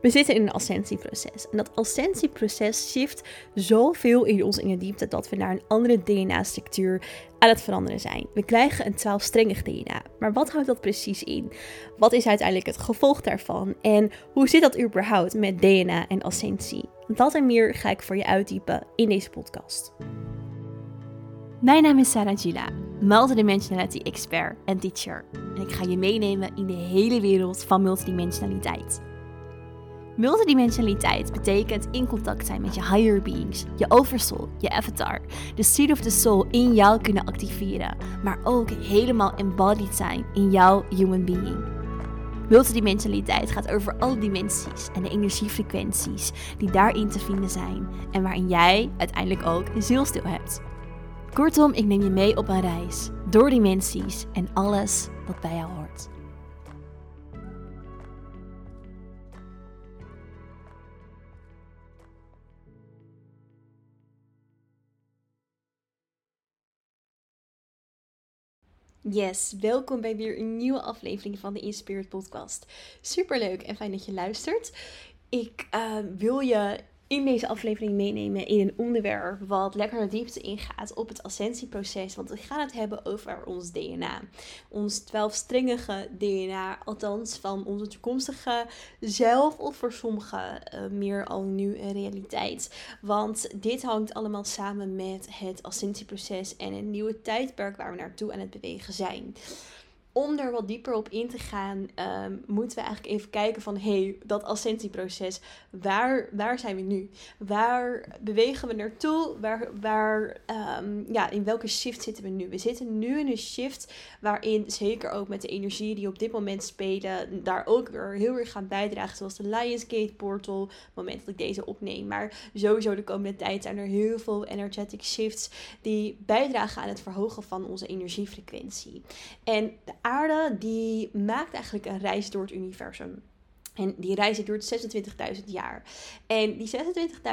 We zitten in een ascensieproces. En dat ascensieproces shift zoveel in ons in de diepte dat we naar een andere DNA-structuur aan het veranderen zijn. We krijgen een 12-strengig DNA. Maar wat houdt dat precies in? Wat is uiteindelijk het gevolg daarvan? En hoe zit dat überhaupt met DNA en ascensie? Dat en meer ga ik voor je uitdiepen in deze podcast. Mijn naam is Sarah Gila, multidimensionality expert en teacher. En ik ga je meenemen in de hele wereld van multidimensionaliteit. Multidimensionaliteit betekent in contact zijn met je higher beings, je oversoul, je avatar, de seed of the soul in jou kunnen activeren, maar ook helemaal embodied zijn in jouw human being. Multidimensionaliteit gaat over alle dimensies en de energiefrequenties die daarin te vinden zijn en waarin jij uiteindelijk ook een zielstil hebt. Kortom, ik neem je mee op een reis door dimensies en alles wat bij jou hoort. Yes, welkom bij weer een nieuwe aflevering van de Inspired Podcast. Super leuk en fijn dat je luistert. Ik uh, wil je in deze aflevering meenemen in een onderwerp wat lekker naar diepte ingaat op het ascensieproces. Want we gaan het hebben over ons DNA. Ons twaalfstrengige DNA, althans van onze toekomstige zelf of voor sommigen uh, meer al nu een realiteit. Want dit hangt allemaal samen met het ascensieproces en een nieuwe tijdperk waar we naartoe aan het bewegen zijn om er wat dieper op in te gaan, um, moeten we eigenlijk even kijken van hé, hey, dat ascensieproces, waar, waar zijn we nu? Waar bewegen we naartoe? Waar, waar, um, ja, in welke shift zitten we nu? We zitten nu in een shift waarin zeker ook met de energie die op dit moment spelen, daar ook weer heel erg gaan bijdragen, zoals de Lionsgate portal, het moment dat ik deze opneem. Maar sowieso de komende tijd zijn er heel veel energetic shifts die bijdragen aan het verhogen van onze energiefrequentie. En de aarde die maakt eigenlijk een reis door het universum. En die reis duurt 26.000 jaar. En die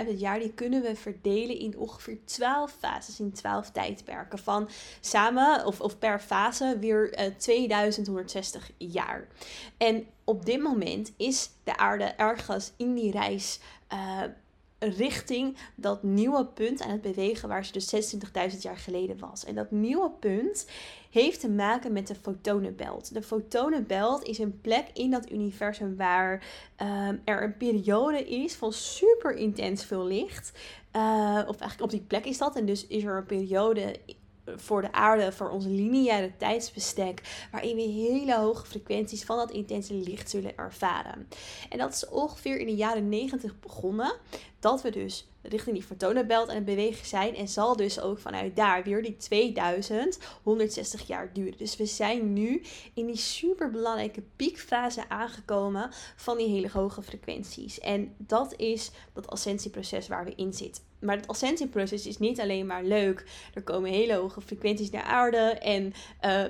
26.000 jaar die kunnen we verdelen in ongeveer 12 fases, in 12 tijdperken. Van samen of, of per fase weer uh, 2160 jaar. En op dit moment is de aarde ergens in die reis. Uh, richting dat nieuwe punt aan het bewegen waar ze dus 26.000 jaar geleden was. En dat nieuwe punt heeft te maken met de fotonenbelt. De fotonenbelt is een plek in dat universum waar um, er een periode is van super intens veel licht. Uh, of eigenlijk op die plek is dat. En dus is er een periode voor de aarde, voor onze lineaire tijdsbestek, waarin we hele hoge frequenties van dat intense licht zullen ervaren. En dat is ongeveer in de jaren 90 begonnen, dat we dus richting die fotonenbelt aan het bewegen zijn en zal dus ook vanuit daar weer die 2160 jaar duren. Dus we zijn nu in die super belangrijke piekfase aangekomen van die hele hoge frequenties. En dat is dat ascensieproces waar we in zitten. Maar het ascensieproces is niet alleen maar leuk. Er komen hele hoge frequenties naar aarde. En uh,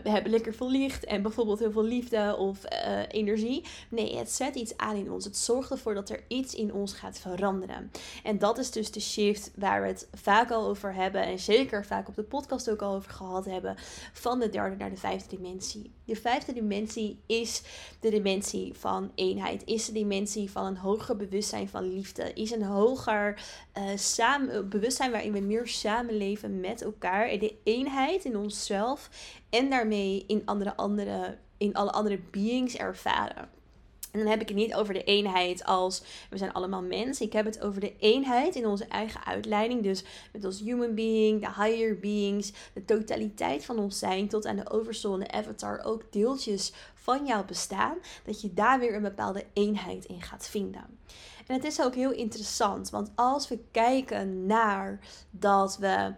we hebben lekker veel licht. En bijvoorbeeld heel veel liefde of uh, energie. Nee, het zet iets aan in ons. Het zorgt ervoor dat er iets in ons gaat veranderen. En dat is dus de shift waar we het vaak al over hebben. En zeker vaak op de podcast ook al over gehad hebben. Van de derde naar de vijfde dimensie. De vijfde dimensie is de dimensie van eenheid. Is de dimensie van een hoger bewustzijn van liefde. Is een hoger uh, samen bewustzijn waarin we meer samenleven met elkaar. En de eenheid in onszelf en daarmee in, andere, andere, in alle andere beings ervaren. En dan heb ik het niet over de eenheid als we zijn allemaal mensen. Ik heb het over de eenheid in onze eigen uitleiding. Dus met ons human being, de higher beings, de totaliteit van ons zijn tot aan de oversoul en de avatar ook deeltjes van jouw bestaan. Dat je daar weer een bepaalde eenheid in gaat vinden. En het is ook heel interessant, want als we kijken naar dat we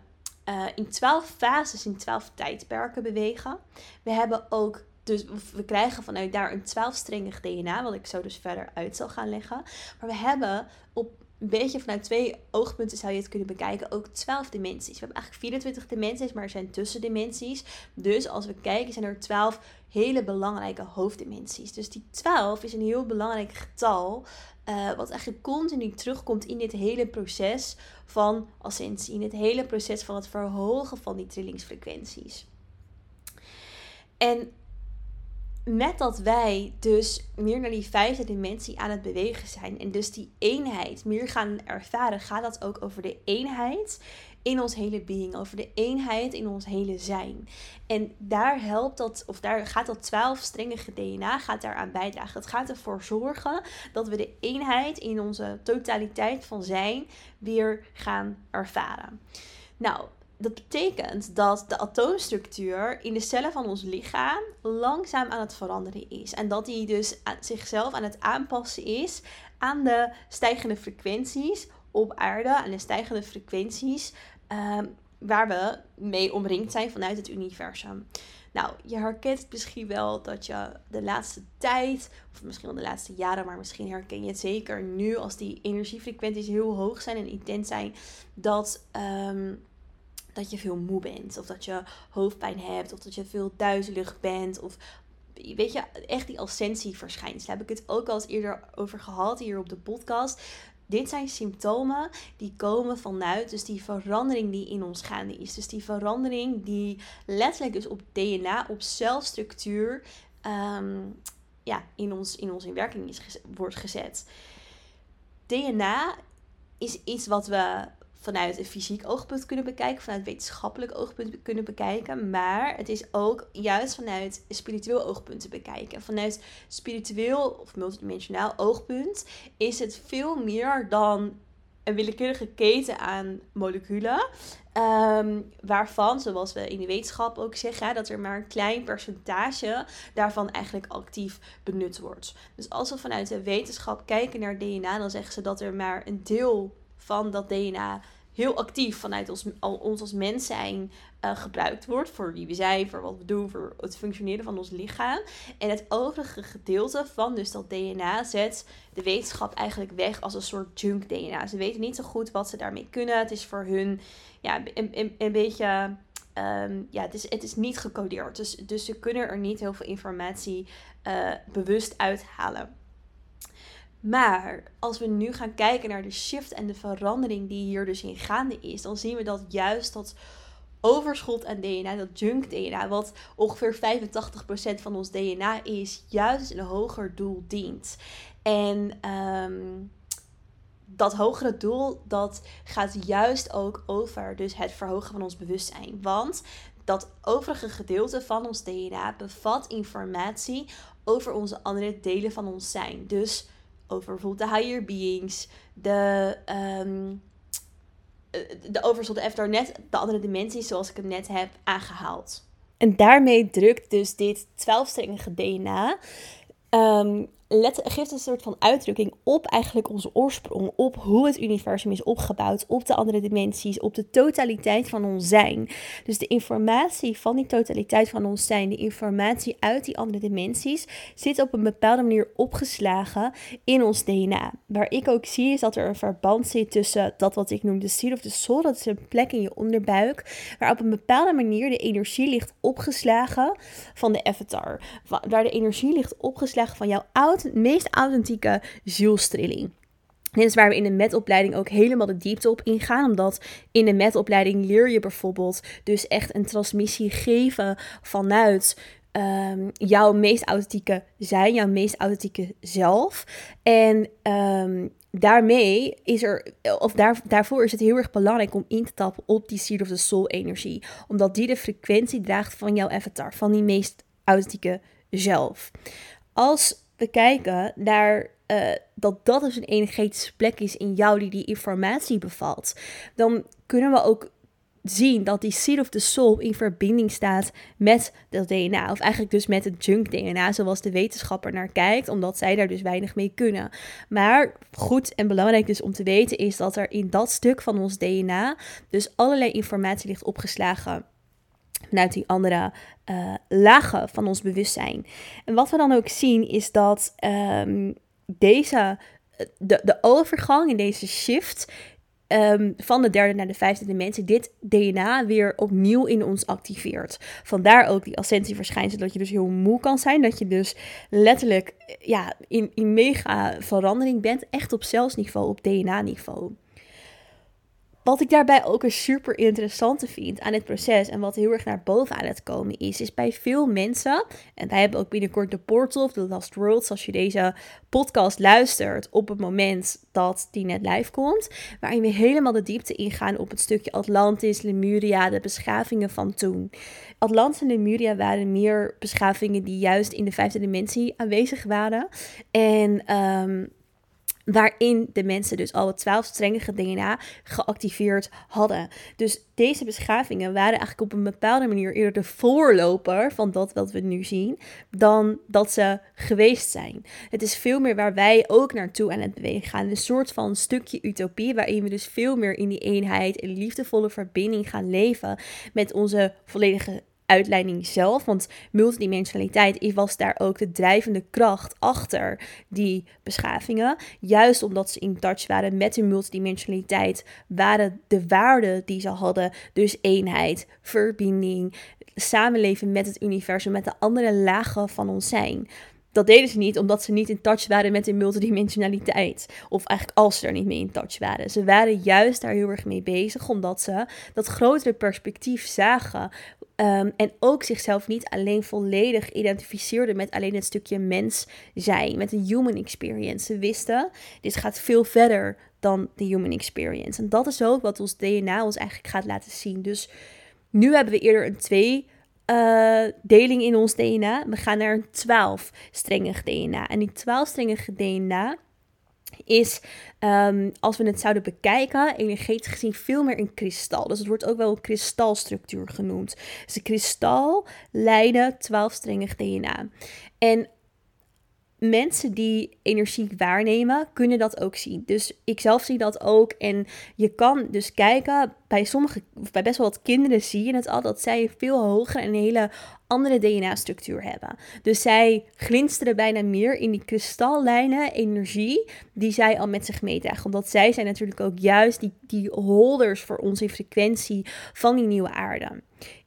uh, in 12 fases, in 12 tijdperken bewegen. We hebben ook dus we krijgen vanuit daar een 12-strengig DNA, wat ik zo dus verder uit zal gaan leggen. Maar we hebben op een beetje vanuit twee oogpunten zou je het kunnen bekijken. Ook 12 dimensies. We hebben eigenlijk 24 dimensies, maar er zijn tussendimensies. Dus als we kijken, zijn er 12 hele belangrijke hoofddimensies. Dus die 12 is een heel belangrijk getal. Uh, wat eigenlijk continu terugkomt in dit hele proces van ascensie. In het hele proces van het verhogen van die trillingsfrequenties. En met dat wij dus meer naar die vijfde dimensie aan het bewegen zijn en dus die eenheid meer gaan ervaren, gaat dat ook over de eenheid in ons hele being, over de eenheid in ons hele zijn. En daar helpt dat, of daar gaat dat twaalfstrengige DNA gaat daaraan bijdragen. Dat gaat ervoor zorgen dat we de eenheid in onze totaliteit van zijn weer gaan ervaren. Nou, dat betekent dat de atoomstructuur in de cellen van ons lichaam langzaam aan het veranderen is. En dat die dus zichzelf aan het aanpassen is aan de stijgende frequenties op aarde, aan de stijgende frequenties Ehm, waar we mee omringd zijn vanuit het universum. Nou, je herkent misschien wel dat je de laatste tijd, of misschien wel de laatste jaren, maar misschien herken je het zeker nu als die energiefrequenties heel hoog zijn en intens zijn, dat, um, dat je veel moe bent, of dat je hoofdpijn hebt, of dat je veel duizelig bent, of weet je, echt die ascensieverschijnselen. Daar heb ik het ook al eens eerder over gehad hier op de podcast. Dit zijn symptomen die komen vanuit dus die verandering die in ons gaande is. Dus die verandering die letterlijk dus op DNA, op celstructuur ehm, ja, in, ons, in ons in werking is, wordt gezet. DNA is iets wat we vanuit een fysiek oogpunt kunnen bekijken, vanuit wetenschappelijk oogpunt kunnen bekijken. Maar het is ook juist vanuit een spiritueel oogpunt te bekijken. Vanuit spiritueel of multidimensionaal oogpunt is het veel meer dan een willekeurige keten aan moleculen. Ehm, waarvan, zoals we in de wetenschap ook zeggen, dat er maar een klein percentage daarvan eigenlijk actief benut wordt. Dus als we vanuit de wetenschap kijken naar DNA, dan zeggen ze dat er maar een deel van dat DNA heel actief vanuit ons, ons als mens zijn uh, gebruikt wordt. Voor wie we zijn, voor wat we doen, voor het functioneren van ons lichaam. En het overige gedeelte van dus dat DNA zet de wetenschap eigenlijk weg als een soort junk DNA. Ze weten niet zo goed wat ze daarmee kunnen. Het is voor hun ja, een, een, een beetje... Ehm, ja, het is, het is niet gecodeerd. Dus, dus ze kunnen er niet heel veel informatie uh, bewust uithalen. Maar als we nu gaan kijken naar de shift en de verandering die hier dus in gaande is, dan zien we dat juist dat overschot aan DNA, dat junk DNA, wat ongeveer 85% van ons DNA is, juist een hoger doel dient. En ehm, dat hogere doel, dat gaat juist ook over dus het verhogen van ons bewustzijn. Want dat overige gedeelte van ons DNA bevat informatie over onze andere delen van ons zijn. Dus over bijvoorbeeld de higher beings, de, um, de overschot even net de andere dimensies zoals ik hem net heb aangehaald. En daarmee drukt dus dit twaalfstrengige DNA um, geeft een soort van uitdrukking op eigenlijk onze oorsprong, op hoe het universum is opgebouwd, op de andere dimensies, op de totaliteit van ons zijn. Dus de informatie van die totaliteit van ons zijn, de informatie uit die andere dimensies, zit op een bepaalde manier opgeslagen in ons DNA. Waar ik ook zie is dat er een verband zit tussen dat wat ik noem de seed of the soul, dat is een plek in je onderbuik, waar op een bepaalde manier de energie ligt opgeslagen van de avatar. Waar de energie ligt opgeslagen van jouw meest authentieke zielstrilling. Dit is waar we in de metopleiding ook helemaal de diepte op ingaan. Omdat in de metopleiding leer je bijvoorbeeld dus echt een transmissie geven vanuit um, jouw meest authentieke zijn, jouw meest authentieke zelf. En um, daarmee is er, of daar, daarvoor is het heel erg belangrijk om in te tappen op die Seed of the Soul energie. Omdat die de frequentie draagt van jouw avatar, van die meest authentieke zelf. Als we kijken naar uh, dat dat dus een energetische plek is in jou die die informatie bevat, dan kunnen we ook zien dat die seed of the soul in verbinding staat met dat DNA. Of eigenlijk dus met het junk DNA, zoals de wetenschapper naar kijkt, omdat zij daar dus weinig mee kunnen. Maar goed en belangrijk dus om te weten is dat er in dat stuk van ons DNA dus allerlei informatie ligt opgeslagen vanuit die andere uh, lagen van ons bewustzijn. En wat we dan ook zien is dat um, deze, de, de overgang in deze shift um, van de derde naar de vijfde dimensie, dit DNA weer opnieuw in ons activeert. Vandaar ook die ascensieverschijnsel, dat je dus heel moe kan zijn, dat je dus letterlijk ja, in, in mega verandering bent, echt op celsniveau, op DNA-niveau. Wat ik daarbij ook een super interessante vind aan het proces en wat heel erg naar boven aan het komen is, is bij veel mensen, en wij hebben ook binnenkort de Portal of The Last Worlds, als je deze podcast luistert op het moment dat die net live komt, waarin we helemaal de diepte ingaan op het stukje Atlantis, Lemuria, de beschavingen van toen. Atlantis en Lemuria waren meer beschavingen die juist in de vijfde dimensie aanwezig waren. En um, waarin de mensen dus al het twaalfstrengige DNA geactiveerd hadden. Dus deze beschavingen waren eigenlijk op een bepaalde manier eerder de voorloper van dat wat we nu zien, dan dat ze geweest zijn. Het is veel meer waar wij ook naartoe aan het bewegen gaan. Een soort van stukje utopie waarin we dus veel meer in die eenheid en liefdevolle verbinding gaan leven met onze volledige uitleiding zelf. Want multidimensionaliteit was daar ook de drijvende kracht achter die beschavingen. Juist omdat ze in touch waren met hun multidimensionaliteit, waren de waarden die ze hadden, dus eenheid, verbinding, samenleven met het universum, met de andere lagen van ons zijn. Dat deden ze niet omdat ze niet in touch waren met de multidimensionaliteit. Of eigenlijk als ze er niet mee in touch waren. Ze waren juist daar heel erg mee bezig, omdat ze dat grotere perspectief zagen Ehm, en ook zichzelf niet alleen volledig identificeerde met alleen het stukje mens zijn, met een human experience. Ze wisten, dit gaat veel verder dan de human experience. En dat is ook wat ons DNA ons eigenlijk gaat laten zien. Dus nu hebben we eerder een twee uh, deling in ons DNA. We gaan naar een 12 strengig DNA. En die 12 strengige DNA is, um, als we het zouden bekijken, energetisch gezien veel meer een kristal. Dus het wordt ook wel een kristalstructuur genoemd. Dus een kristal leiden 12-strengig DNA. En mensen die energie waarnemen, kunnen dat ook zien. Dus ik zelf zie dat ook. En je kan dus kijken, bij sommige, bij best wel wat kinderen zie je het al, dat zij veel hoger en een hele andere DNA-structuur hebben. Dus zij glinsteren bijna meer in die kristallijnen energie die zij al met zich meedragen. Omdat zij zijn natuurlijk ook juist die, die holders voor onze frequentie van die nieuwe aarde.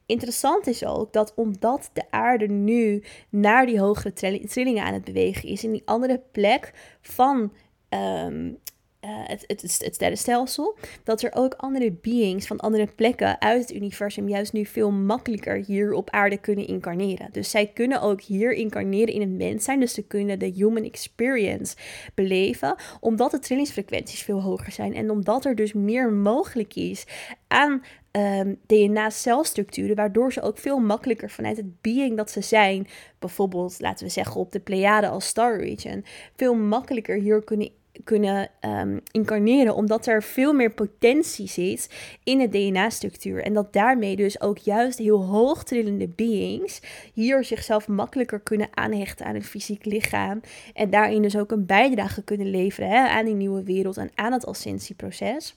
Interessant is ook dat omdat de aarde nu naar die hogere trillingen aan het bewegen is, in die andere plek van um, uh, het, het, het sterrenstelsel, dat er ook andere beings van andere plekken uit het universum juist nu veel makkelijker hier op aarde kunnen incarneren. Dus zij kunnen ook hier incarneren in een mens zijn, dus ze kunnen de human experience beleven, omdat de trillingsfrequenties veel hoger zijn en omdat er dus meer mogelijk is aan um, DNA-celstructuren, waardoor ze ook veel makkelijker vanuit het being dat ze zijn, bijvoorbeeld laten we zeggen op de Pleiade als Star Region, veel makkelijker hier kunnen kunnen um, incarneren, omdat er veel meer potentie zit in de DNA-structuur. En dat daarmee dus ook juist heel hoogtrillende beings hier zichzelf makkelijker kunnen aanhechten aan een fysiek lichaam. En daarin dus ook een bijdrage kunnen leveren hè, aan die nieuwe wereld en aan het ascensieproces.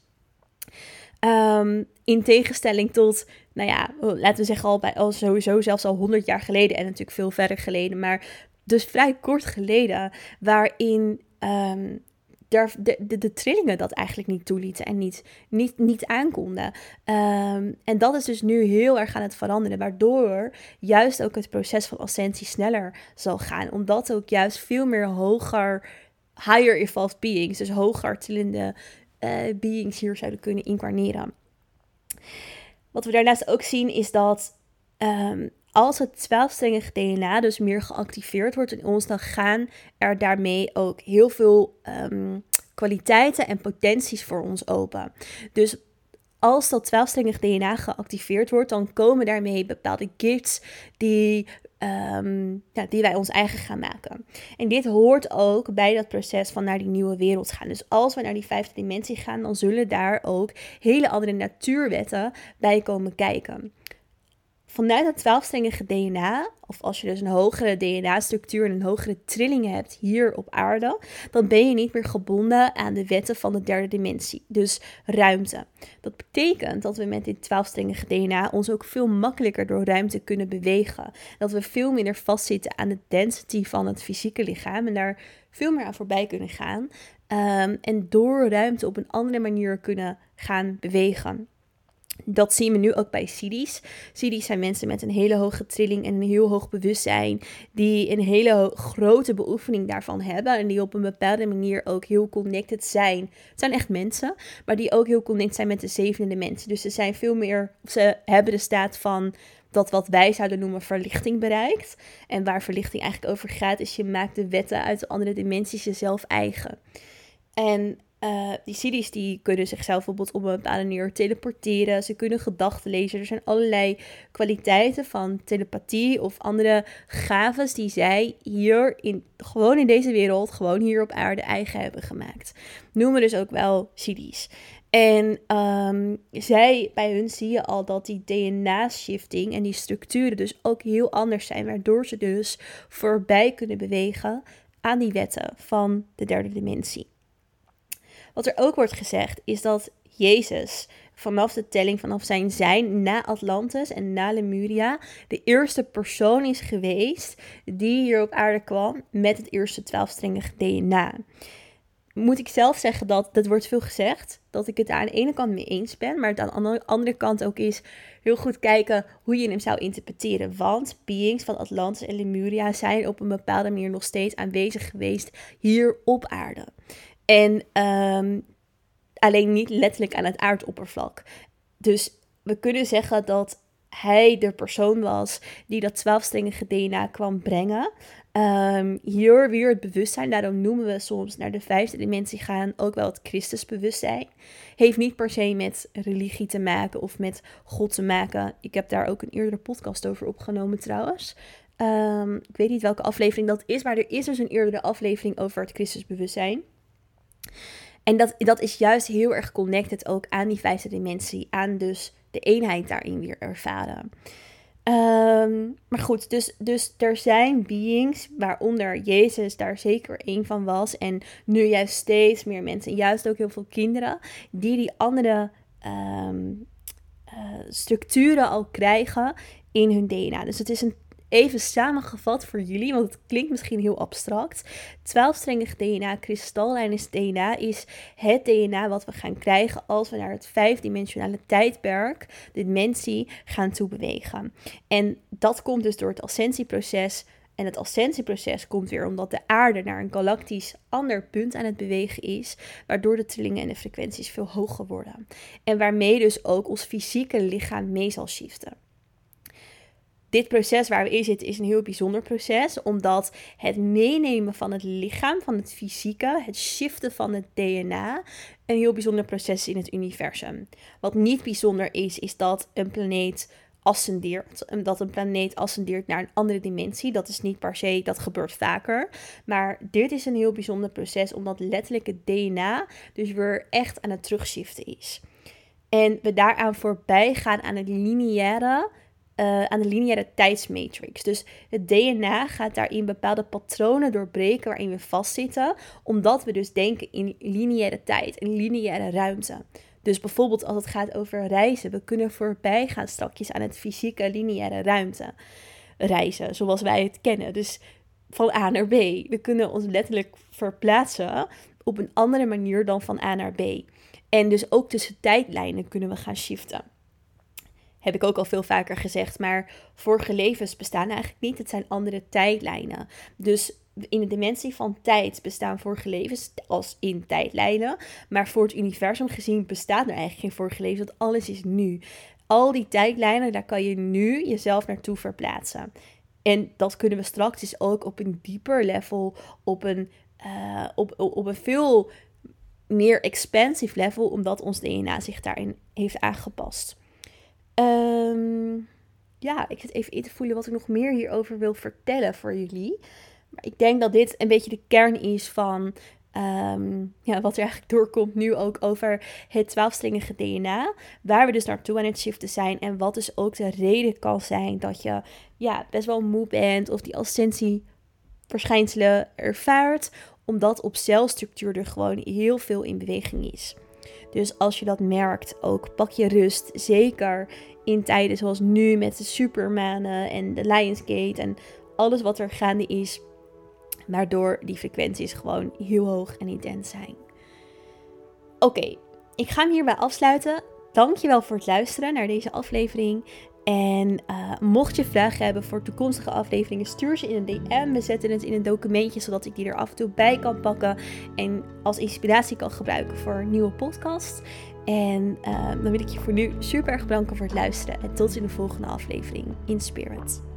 Um, in tegenstelling tot, nou ja, laten we zeggen al bij al sowieso zelfs al 100 jaar geleden en natuurlijk veel verder geleden, maar dus vrij kort geleden, waarin um, de, de, de, trillingen dat eigenlijk niet toelieten en niet, niet, niet aankonden. Um, en dat is dus nu heel erg aan het veranderen, waardoor juist ook het proces van ascensie sneller zal gaan. Omdat ook juist veel meer hoger, higher evolved beings, dus hoger trillende uh, beings hier zouden kunnen incarneren. Wat we daarnaast ook zien is dat um, als het zwaalstrengig DNA dus meer geactiveerd wordt in ons, dan gaan er daarmee ook heel veel um, kwaliteiten en potenties voor ons open. Dus als dat twaalfstrengig DNA geactiveerd wordt, dan komen daarmee bepaalde gifts die, ja, die wij ons eigen gaan maken. En dit hoort ook bij dat proces van naar die nieuwe wereld gaan. Dus als we naar die vijfde dimensie gaan, dan zullen daar ook hele andere natuurwetten bij komen kijken vanuit het twaalfstrengige DNA, of als je dus een hogere DNA-structuur en een hogere trilling hebt hier op aarde, dan ben je niet meer gebonden aan de wetten van de derde dimensie, dus ruimte. Dat betekent dat we met dit twaalfstrengige DNA ons ook veel makkelijker door ruimte kunnen bewegen. Dat we veel minder vastzitten aan de density van het fysieke lichaam en daar veel meer aan voorbij kunnen gaan. Um, en door ruimte op een andere manier kunnen gaan bewegen. Dat zien we nu ook bij Sidi's. Sidi's zijn mensen met een hele hoge trilling en een heel hoog bewustzijn. Die een hele grote beoefening daarvan hebben. En die op een bepaalde manier ook heel connected zijn. Het zijn echt mensen, maar die ook heel connected zijn met de zevende dimensie. Dus ze zijn veel meer, ze hebben de staat van dat wat wij zouden noemen verlichting bereikt. En waar verlichting eigenlijk over gaat, is je maakt de wetten uit de andere dimensies jezelf eigen. En uh, die Sidis die kunnen zichzelf bijvoorbeeld op een bepaalde manier teleporteren. Ze kunnen gedachten lezen. Er zijn allerlei kwaliteiten van telepathie of andere gaves die zij hier in, gewoon in deze wereld, gewoon hier op aarde eigen hebben gemaakt. Noemen we dus ook wel Sidis. En um, zij, bij hun zie je al dat die DNA-shifting en die structuren dus ook heel anders zijn, waardoor ze dus voorbij kunnen bewegen aan die wetten van de derde dimensie. Wat er ook wordt gezegd is dat Jezus vanaf de telling, vanaf zijn zijn na Atlantis en na Lemuria, de eerste persoon is geweest die hier op aarde kwam met het eerste twaalfstrengige DNA. Moet ik zelf zeggen dat, dat wordt veel gezegd, dat ik het aan de ene kant mee eens ben, maar aan de andere kant ook is heel goed kijken hoe je hem zou interpreteren. Want beings van Atlantis en Lemuria zijn op een bepaalde manier nog steeds aanwezig geweest hier op aarde. En ehm, alleen niet letterlijk aan het aardoppervlak. Dus we kunnen zeggen dat hij de persoon was die dat twaalfstrengige DNA kwam brengen. Um, hier weer het bewustzijn, daarom noemen we soms naar de vijfde dimensie gaan ook wel het Christusbewustzijn. Heeft niet per se met religie te maken of met God te maken. Ik heb daar ook een eerdere podcast over opgenomen trouwens. Um, ik weet niet welke aflevering dat is, maar er is dus een eerdere aflevering over het Christusbewustzijn. En dat, dat is juist heel erg connected ook aan die vijfde dimensie, aan dus de eenheid daarin weer ervaren. Ehm, maar goed, dus, dus er zijn beings, waaronder Jezus daar zeker één van was. En nu juist steeds meer mensen, juist ook heel veel kinderen, die die andere ehm, eh, structuren al krijgen in hun DNA. Dus het is een Even samengevat voor jullie, want het klinkt misschien heel abstract. 12-strengig DNA, kristallijnig DNA, is het DNA wat we gaan krijgen als we naar het vijfdimensionale tijdperk, de dimensie, gaan toebewegen. En dat komt dus door het ascensieproces. En het ascensieproces komt weer omdat de aarde naar een galactisch ander punt aan het bewegen is, waardoor de trillingen en de frequenties veel hoger worden. En waarmee dus ook ons fysieke lichaam mee zal shiften dit proces waar we in zitten is een heel bijzonder proces, omdat het meenemen van het lichaam, van het fysieke, het shiften van het DNA, een heel bijzonder proces in het universum. Wat niet bijzonder is, is dat een planeet ascendeert, dat een planeet ascendeert naar een andere dimensie. Dat is niet per se, dat gebeurt vaker. Maar dit is een heel bijzonder proces, omdat letterlijk het DNA dus weer echt aan het terugshiften is. En we daaraan voorbij gaan aan het lineaire uh, aan de lineaire tijdsmatrix. Dus het DNA gaat daarin bepaalde patronen doorbreken waarin we vastzitten, omdat we dus denken in lineaire tijd, in lineaire ruimte. Dus bijvoorbeeld als het gaat over reizen, we kunnen voorbij gaan strakjes aan het fysieke lineaire ruimte reizen, zoals wij het kennen. Dus van A naar B. We kunnen ons letterlijk verplaatsen op een andere manier dan van A naar B. En dus ook tussen tijdlijnen kunnen we gaan shiften heb ik ook al veel vaker gezegd. Maar vorige levens bestaan eigenlijk niet. Het zijn andere tijdlijnen. Dus in de dimensie van tijd bestaan vorige levens als in tijdlijnen. Maar voor het universum gezien bestaat er eigenlijk geen vorige levens. Want alles is nu. Al die tijdlijnen, daar kan je nu jezelf naartoe verplaatsen. En dat kunnen we straks dus ook op een dieper level, op een, uh, op, op een veel meer expansive level, omdat ons DNA zich daarin heeft aangepast. Um, ja, ik zit even in te voelen wat ik nog meer hierover wil vertellen voor jullie. Maar ik denk dat dit een beetje de kern is van um, ja, wat er eigenlijk doorkomt nu ook over het twaalfstrengige DNA. Waar we dus naartoe aan het shiften zijn. En wat dus ook de reden kan zijn dat je ja, best wel moe bent of die ascensieverschijnselen ervaart. Omdat op celstructuur er gewoon heel veel in beweging is. Dus als je dat merkt, ook pak je rust. Zeker in tijden zoals nu met de supermanen en de Lionsgate en alles wat er gaande is. Waardoor die frequenties gewoon heel hoog en intens zijn. Oké, ik ga hem hierbij afsluiten. Dankjewel voor het luisteren naar deze aflevering. En uh, mocht je vragen hebben voor toekomstige afleveringen, stuur ze in een DM. We zetten het in een documentje, zodat ik die er af en toe bij kan pakken. En als inspiratie kan gebruiken voor een nieuwe podcast. En uh, dan wil ik je voor nu super erg bedanken voor het luisteren. En tot in de volgende aflevering in.